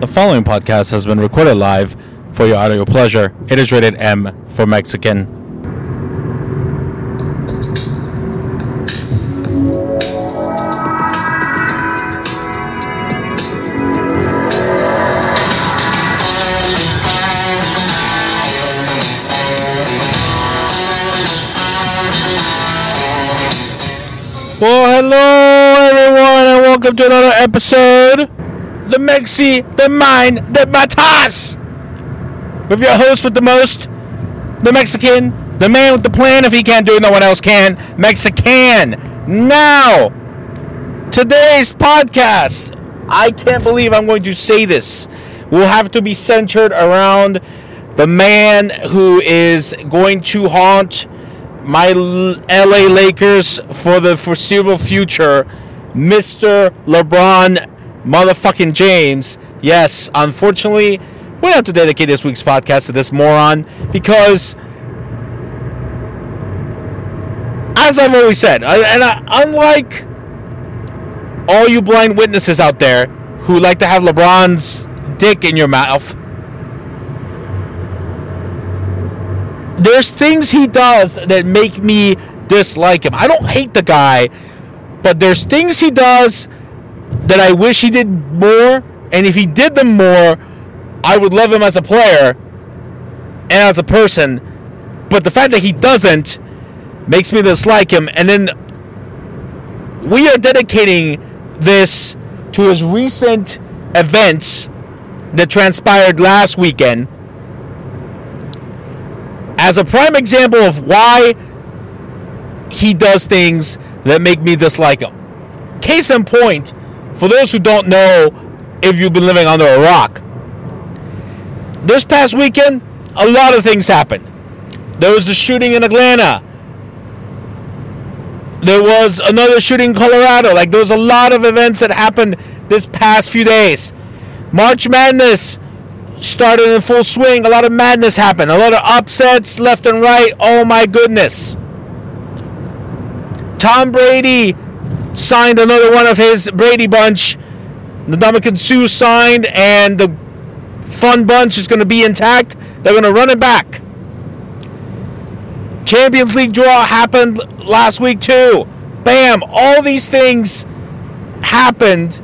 The following podcast has been recorded live for your audio pleasure. It is rated M for Mexican. Well, hello everyone, and welcome to another episode. The Mexi, the mine, the Matas. With your host with the most, the Mexican, the man with the plan. If he can't do it, no one else can. Mexican. Now, today's podcast. I can't believe I'm going to say this. Will have to be centered around the man who is going to haunt my LA Lakers for the foreseeable future, Mr. LeBron motherfucking James. Yes, unfortunately, we have to dedicate this week's podcast to this moron because, as I've always said, and I, unlike all you blind witnesses out there who like to have LeBron's dick in your mouth, there's things he does that make me dislike him. I don't hate the guy, but there's things he does that I wish he did more. And if he did them more, I would love him as a player and as a person. But the fact that he doesn't makes me dislike him. And then we are dedicating this to his recent events that transpired last weekend as a prime example of why he does things that make me dislike him. Case in point, for those who don't know, if you've been living under a rock, this past weekend, a lot of things happened. There was the shooting in Atlanta. There was another shooting in Colorado. Like, there was a lot of events that happened this past few days. March Madness started in full swing. A lot of madness happened. A lot of upsets left and right. Oh my goodness. Tom Brady signed another one of his Brady bunch. The Dominican Sue signed, and the fun bunch is going to be intact. They're going to run it back. Champions League draw happened last week too. Bam! All these things happened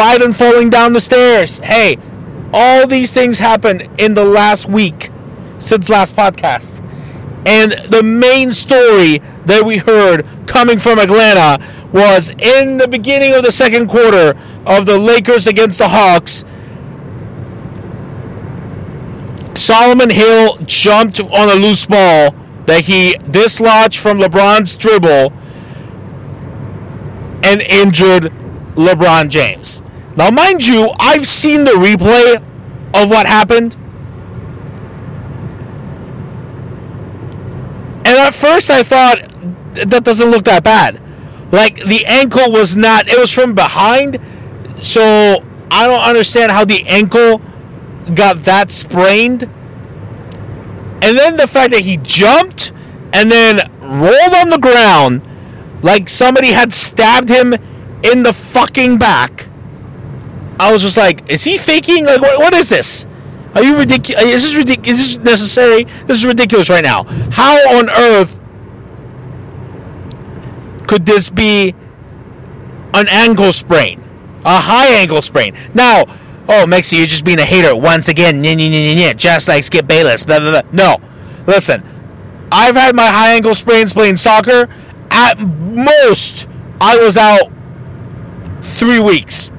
Biden falling down the stairs. Hey, all these things happened in the last week since last podcast. And the main story that we heard coming from Atlanta was in the beginning of the second quarter of the Lakers against the Hawks. Solomon Hill jumped on a loose ball that he dislodged from LeBron's dribble and injured LeBron James. Now, mind you, I've seen the replay of what happened. At first I thought that doesn't look that bad. Like the ankle was not, it was from behind. So I don't understand how the ankle got that sprained. And then the fact that he jumped and then rolled on the ground like somebody had stabbed him in the fucking back. I was just like, is he faking? Like, what, what is this? Are you ridiculous? Is this ridiculous? Is this necessary? This is ridiculous right now. How on earth could this be an ankle sprain? A high ankle sprain. Now, oh, Mexi, you're just being a hater once again. Just like Skip Bayless. Blah, blah, blah. No. Listen, I've had my high ankle sprains playing soccer. At most, I was out three weeks.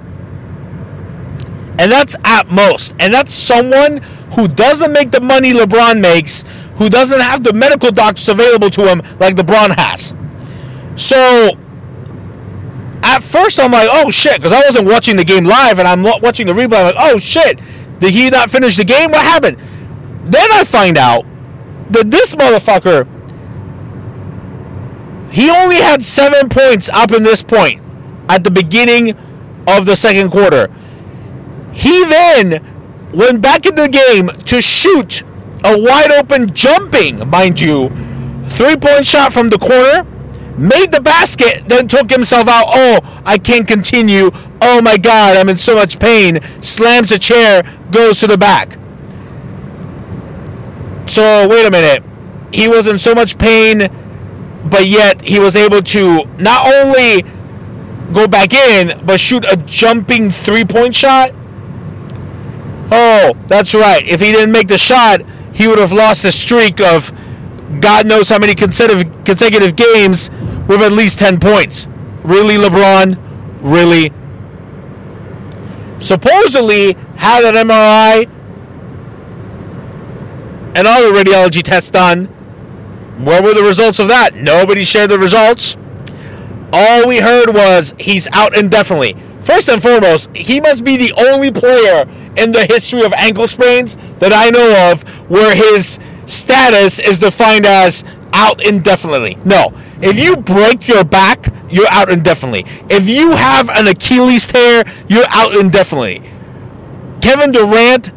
And that's at most. And that's someone who doesn't make the money LeBron makes, who doesn't have the medical doctors available to him like LeBron has. So at first I'm like, oh shit, because I wasn't watching the game live and I'm watching the replay. I'm like, oh shit, did he not finish the game? What happened? Then I find out that this motherfucker, he only had seven points up in this point at the beginning of the second quarter. He then went back into the game to shoot a wide open jumping, mind you, three point shot from the corner made the basket, then took himself out. Oh, I can't continue. Oh my God, I'm in so much pain. Slams a chair, goes to the back. So, wait a minute. He was in so much pain, but yet he was able to not only go back in, but shoot a jumping three point shot. Oh, that's right. If he didn't make the shot, he would have lost a streak of God knows how many consecutive consecutive games with at least 10 points. Really, LeBron? Really? Supposedly had an MRI and other radiology tests done. What were the results of that? Nobody shared the results. All we heard was he's out indefinitely. First and foremost, he must be the only player in the history of ankle sprains that I know of where his status is defined as out indefinitely. No. If you break your back, you're out indefinitely. If you have an Achilles tear, you're out indefinitely. Kevin Durant,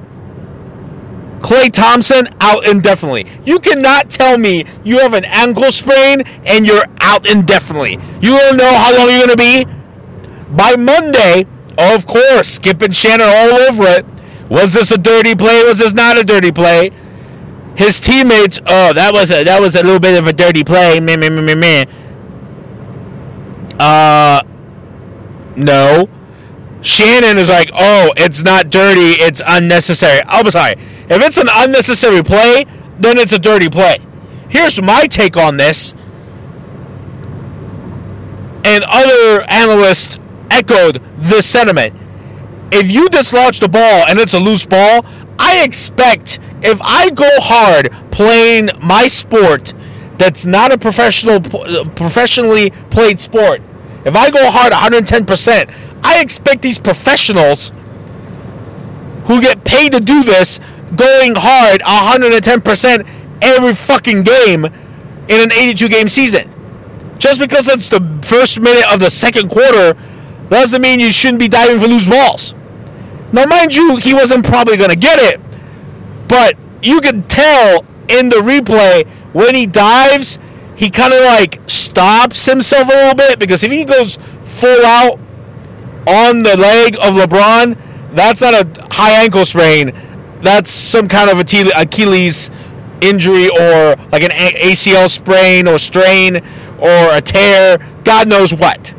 Klay Thompson, out indefinitely. You cannot tell me you have an ankle sprain and you're out indefinitely. You don't know how long you're going to be? By Monday, of course, Skip and Shannon all over it. Was this a dirty play? Was this not a dirty play? his teammates, oh, that was a that was a little bit of a dirty play. Meh, meh, meh, meh, meh. Uh, no. Shannon is like, oh, it's not dirty, it's unnecessary. I'm sorry. If it's an unnecessary play, then it's a dirty play. Here's my take on this. And other analysts echoed this sentiment. If you dislodge the ball and it's a loose ball, I expect if I go hard playing my sport that's not a professional professionally played sport, if I go hard 110%, I expect these professionals who get paid to do this going hard 110% every fucking game in an 82 game season. Just because it's the first minute of the second quarter doesn't mean you shouldn't be diving for loose balls. Now, mind you, he wasn't probably going to get it, but you could tell in the replay when he dives, he kind of like stops himself a little bit because if he goes full out on the leg of LeBron, that's not a high ankle sprain. That's some kind of Achilles injury or like an ACL sprain or strain or a tear. God knows what.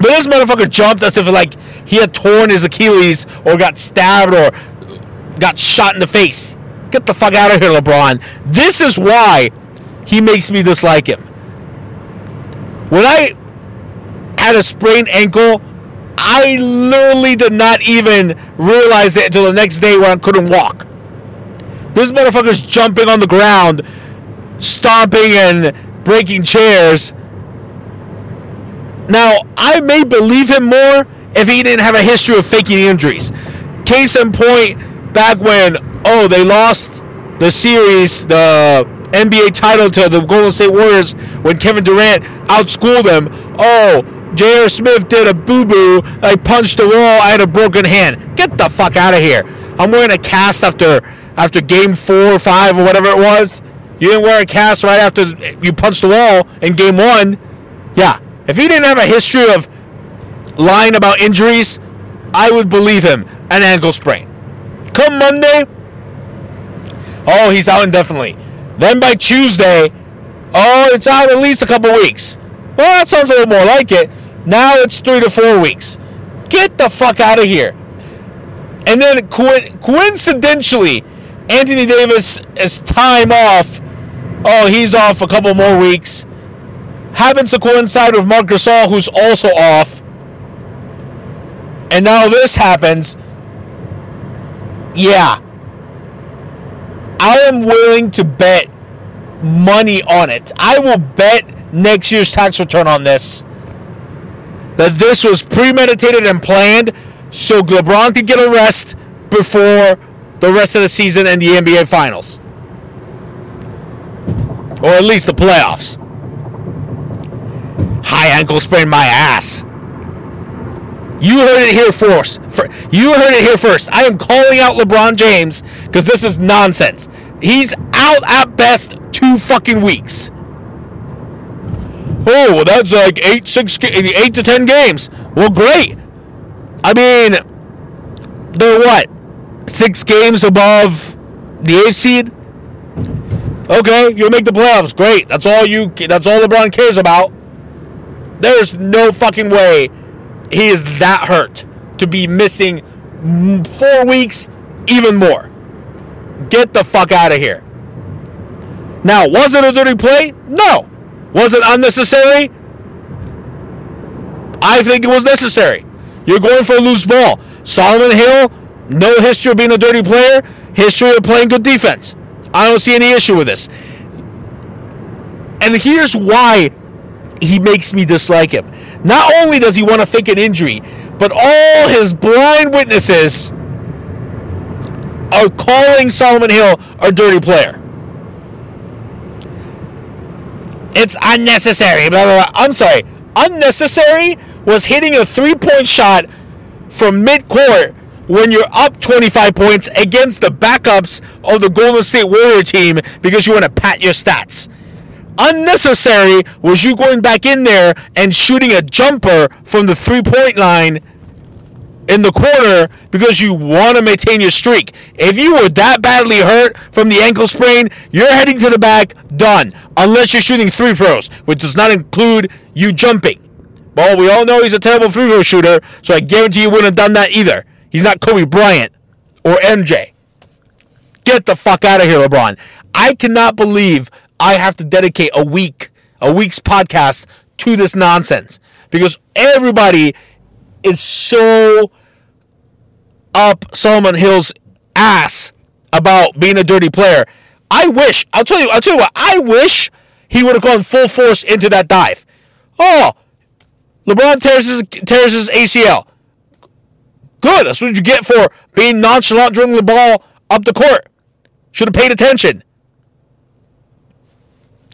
But this motherfucker jumped as if like he had torn his Achilles or got stabbed or got shot in the face. Get the fuck out of here, LeBron. This is why he makes me dislike him. When I had a sprained ankle, I literally did not even realize it until the next day when I couldn't walk. This motherfucker's jumping on the ground, stomping and breaking chairs. Now, I may believe him more if he didn't have a history of faking injuries. Case in point, back when, oh, they lost the series, the NBA title to the Golden State Warriors when Kevin Durant outschooled them. Oh, J.R. Smith did a boo boo. I punched the wall. I had a broken hand. Get the fuck out of here. I'm wearing a cast after after game four or five or whatever it was. You didn't wear a cast right after you punched the wall in game one. Yeah. If he didn't have a history of lying about injuries, I would believe him. An ankle sprain. Come Monday, oh, he's out indefinitely. Then by Tuesday, oh, it's out at least a couple weeks. Well, that sounds a little more like it. Now it's three to four weeks. Get the fuck out of here. And then co- coincidentally, Anthony Davis is time off. Oh, he's off a couple more weeks. Happens to coincide with Marc Gasol, who's also off. And now this happens. Yeah. I am willing to bet money on it. I will bet next year's tax return on this. That this was premeditated and planned so LeBron could get a rest before the rest of the season and the NBA Finals. Or at least the playoffs. High ankle sprain my ass. You heard it here first. You heard it here first. I am calling out LeBron James because this is nonsense. He's out at best two fucking weeks. oh, well, that's like eight, six, eight to ten games. Well, great. I mean, they're what? Six games above the eighth seed? Okay, you'll make the playoffs. Great. That's all you that's all LeBron cares about. There's no fucking way he is that hurt to be missing 4 weeks even more. Get the fuck out of here. Now, was it a dirty play? No. Was it unnecessary? I think it was necessary. You're going for a loose ball. Solomon Hill, no history of being a dirty player, history of playing good defense. I don't see any issue with this. And here's why he makes me dislike him. Not only does he want to fake an injury, but all his blind witnesses are calling Solomon Hill a dirty player. It's unnecessary. Blah, blah, blah. I'm sorry. Unnecessary was hitting a three point shot from mid court when you're up 25 points against the backups of the Golden State Warrior team because you want to pat your stats. Unnecessary was you going back in there and shooting a jumper from the three point line in the corner because you want to maintain your streak. If you were that badly hurt from the ankle sprain, you're heading to the back, done. Unless you're shooting three throws, which does not include you jumping. Well, we all know he's a terrible free throw shooter, so I guarantee you wouldn't have done that either. He's not Kobe Bryant or MJ. Get the fuck out of here, LeBron. I cannot believe I have to dedicate a week, a week's podcast to this nonsense because everybody is so up Solomon Hill's ass about being a dirty player. I wish, I'll tell you, I'll tell you what, I wish he would have gone full force into that dive. Oh, LeBron tears his, tears his ACL. Good. That's what you get for being nonchalant dribbling the ball up the court. Should have paid attention.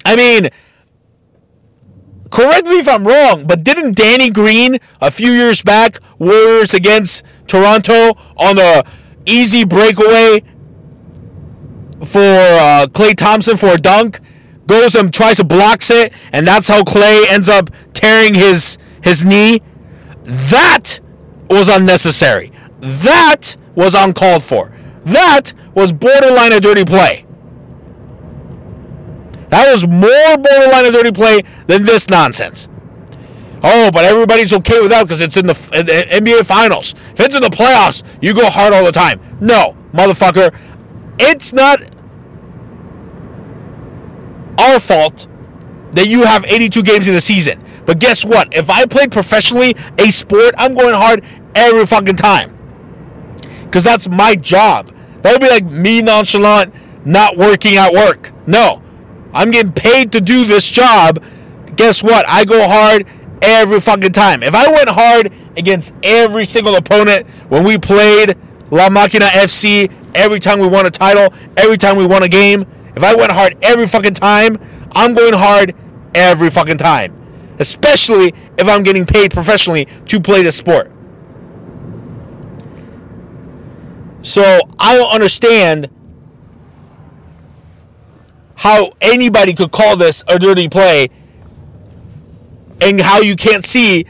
I mean, correct me if I'm wrong, but didn't Danny Green a few years back, Warriors against Toronto on the easy breakaway for uh, Klay Thompson for a dunk, goes and tries to blocks it, and that's how Klay ends up tearing his his knee. That was unnecessary. That was uncalled for. That was borderline a dirty play. That was more borderline a dirty play than this nonsense. Oh, but everybody's okay with that because it's in the, in the NBA Finals. If it's in the playoffs, you go hard all the time. No, motherfucker. It's not our fault that you have 82 games in the season. But guess what? If I played professionally a sport, I'm going hard every fucking time. Because that's my job. That would be like me nonchalant, not working at work. No. I'm getting paid to do this job. Guess what? I go hard every fucking time. If I went hard against every single opponent when we played La Machina FC, every time we won a title, every time we won a game, if I went hard every fucking time, I'm going hard every fucking time. Especially if I'm getting paid professionally to play the sport. So I don't understand how anybody could call this a dirty play and how you can't see.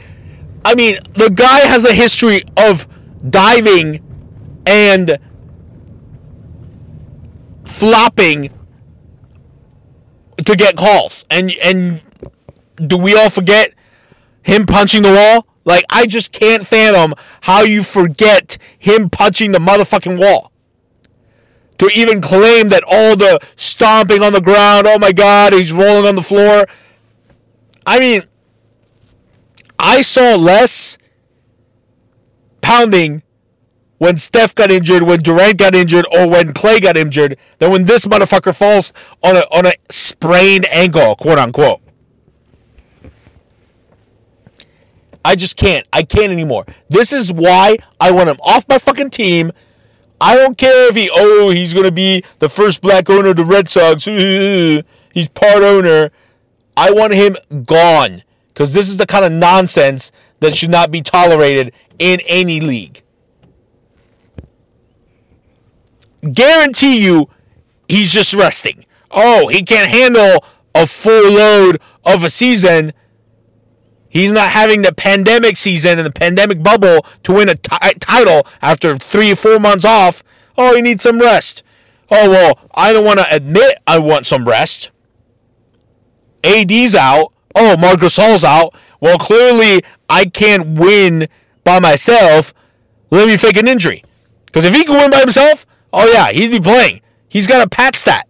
I mean, the guy has a history of diving and flopping to get calls. And and do we all forget him punching the wall? Like, I just can't fathom how you forget him punching the motherfucking wall. To even claim that all the stomping on the ground, oh my God, he's rolling on the floor. I mean, I saw less pounding when Steph got injured, when Durant got injured, or when Klay got injured than when this motherfucker falls on a on a sprained ankle, quote unquote. I just can't. I can't anymore. This is why I want him off my fucking team. I don't care if he oh he's gonna be the first black owner of the Red Sox. He's part owner. I want him gone because this is the kind of nonsense that should not be tolerated in any league. Guarantee you, he's just resting. Oh, he can't handle a full load of a season He's not having the pandemic season and the pandemic bubble to win a t- title after three or four months off. Oh, he needs some rest. Oh, well, I don't want to admit I want some rest. AD's out. Oh, Marc Gasol's out. Well, clearly I can't win by myself. Let me fake an injury. Because if he can win by himself, oh yeah, he'd be playing. He's got a pat stat.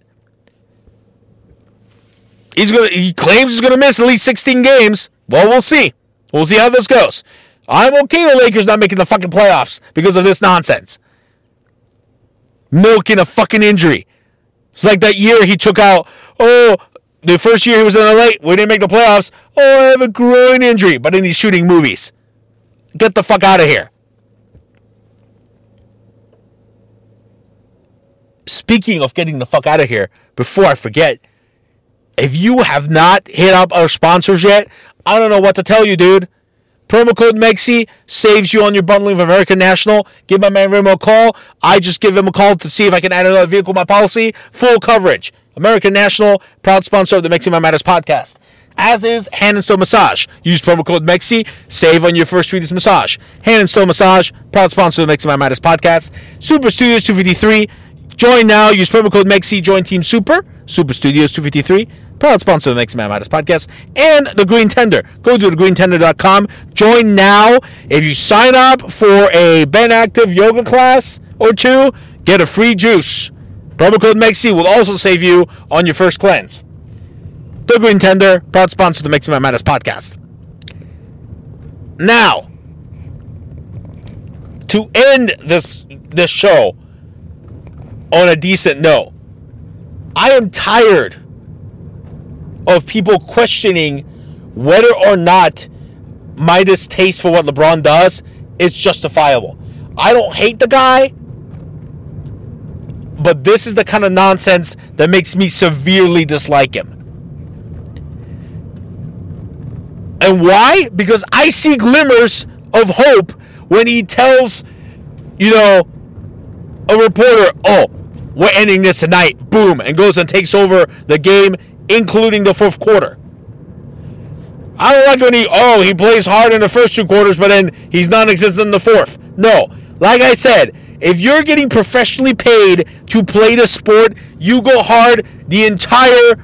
He's gonna. He claims he's gonna miss at least 16 games. Well, we'll see. We'll see how this goes. I'm okay with Lakers not making the fucking playoffs because of this nonsense. Milking a fucking injury. It's like that year he took out. Oh, the first year he was in LA, we didn't make the playoffs. Oh, I have a groin injury, but then he's shooting movies. Get the fuck out of here. Speaking of getting the fuck out of here, before I forget, if you have not hit up our sponsors yet, I don't know what to tell you, dude. Promo code MEXI saves you on your bundling of American National. Give my man Remo a call. I just give him a call to see if I can add another vehicle to my policy. Full coverage. American National, proud sponsor of the Mexi My Matters podcast. As is Hand and Stone Massage. Use promo code MEXI. Save on your first Swedish massage. Hand and Stone Massage, proud sponsor of the Mexi My Matters podcast. Super Studios 253. Join now. Use promo code MEXI. Join Team Super. Super Studios 253 proud sponsor of the Mexi Man Matters podcast, and the Green Tender. Go to thegreentender.com. Join now. If you sign up for a Ben Active yoga class or two, get a free juice. Promo code MEXI will also save you on your first cleanse. The Green Tender, proud sponsor of the Mexi Man Matters podcast. Now, to end this this show on a decent note, I am tired of people questioning whether or not my distaste for what LeBron does is justifiable. I don't hate the guy, but this is the kind of nonsense that makes me severely dislike him. And why? Because I see glimmers of hope when he tells, you know, a reporter, oh, we're ending this tonight, boom, and goes and takes over the game including the fourth quarter. I don't like when he, oh, he plays hard in the first two quarters, but then he's non existent in the fourth. No. Like I said, if you're getting professionally paid to play the sport, you go hard the entire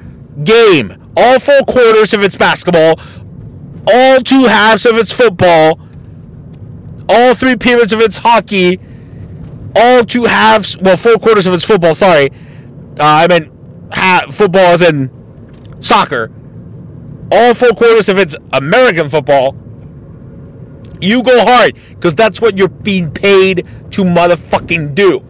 game. All four quarters if it's basketball, all two halves if it's football, all three periods if it's hockey, all two halves, well, four quarters if it's football, sorry. Uh, I meant half, football as in soccer, all four quarters if it's American football, you go hard because that's what you're being paid to motherfucking do.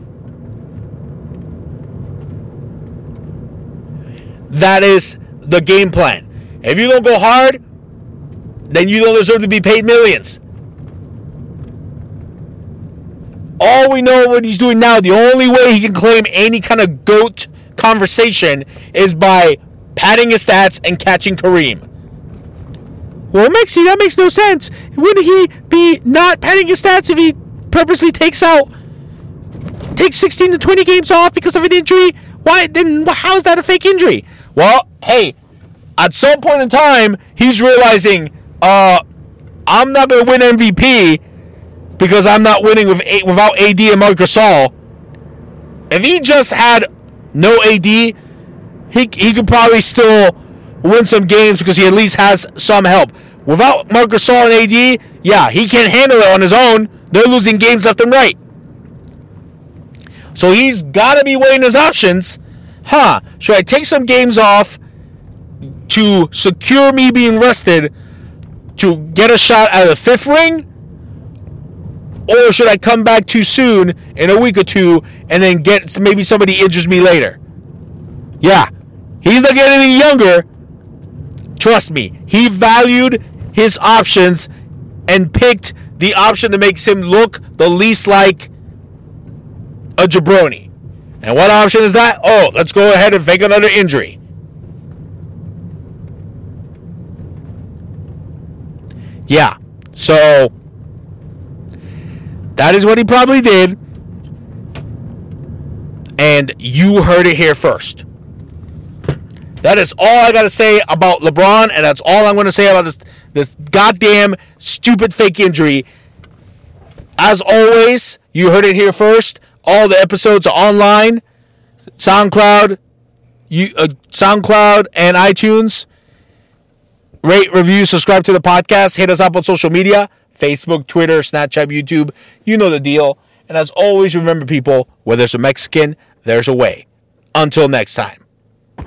That is the game plan. If you don't go hard, then you don't deserve to be paid millions. All we know what he's doing now, the only way he can claim any kind of GOAT conversation is by padding his stats and catching Kareem. Well, Mexi, that makes no sense. Wouldn't he be not padding his stats if he purposely takes out, takes 16 to 20 games off because of an injury? Why then? How is that a fake injury? Well, hey, at some point in time, he's realizing, uh, I'm not going to win MVP because I'm not winning with without AD and Marc Gasol. If he just had no AD he, he could probably still win some games because he at least has some help. Without Marc Gasol and AD, yeah, he can't handle it on his own. They're losing games left and right. So he's got to be weighing his options. Huh, should I take some games off to secure me being rested to get a shot at the fifth ring? Or should I come back too soon in a week or two and then get maybe somebody injures me later? Yeah, He's not getting any younger. Trust me, he valued his options and picked the option that makes him look the least like a jabroni. And what option is that? Oh, let's go ahead and fake another injury. Yeah. So that is what he probably did. And you heard it here first. That is all I got to say about LeBron, and that's all I'm going to say about this this goddamn stupid fake injury. As always, you heard it here first. All the episodes are online, SoundCloud, you, uh, SoundCloud and iTunes. Rate, review, subscribe to the podcast. Hit us up on social media Facebook, Twitter, Snapchat, YouTube. You know the deal. And as always, remember, people, where there's a Mexican, there's a way. Until next time.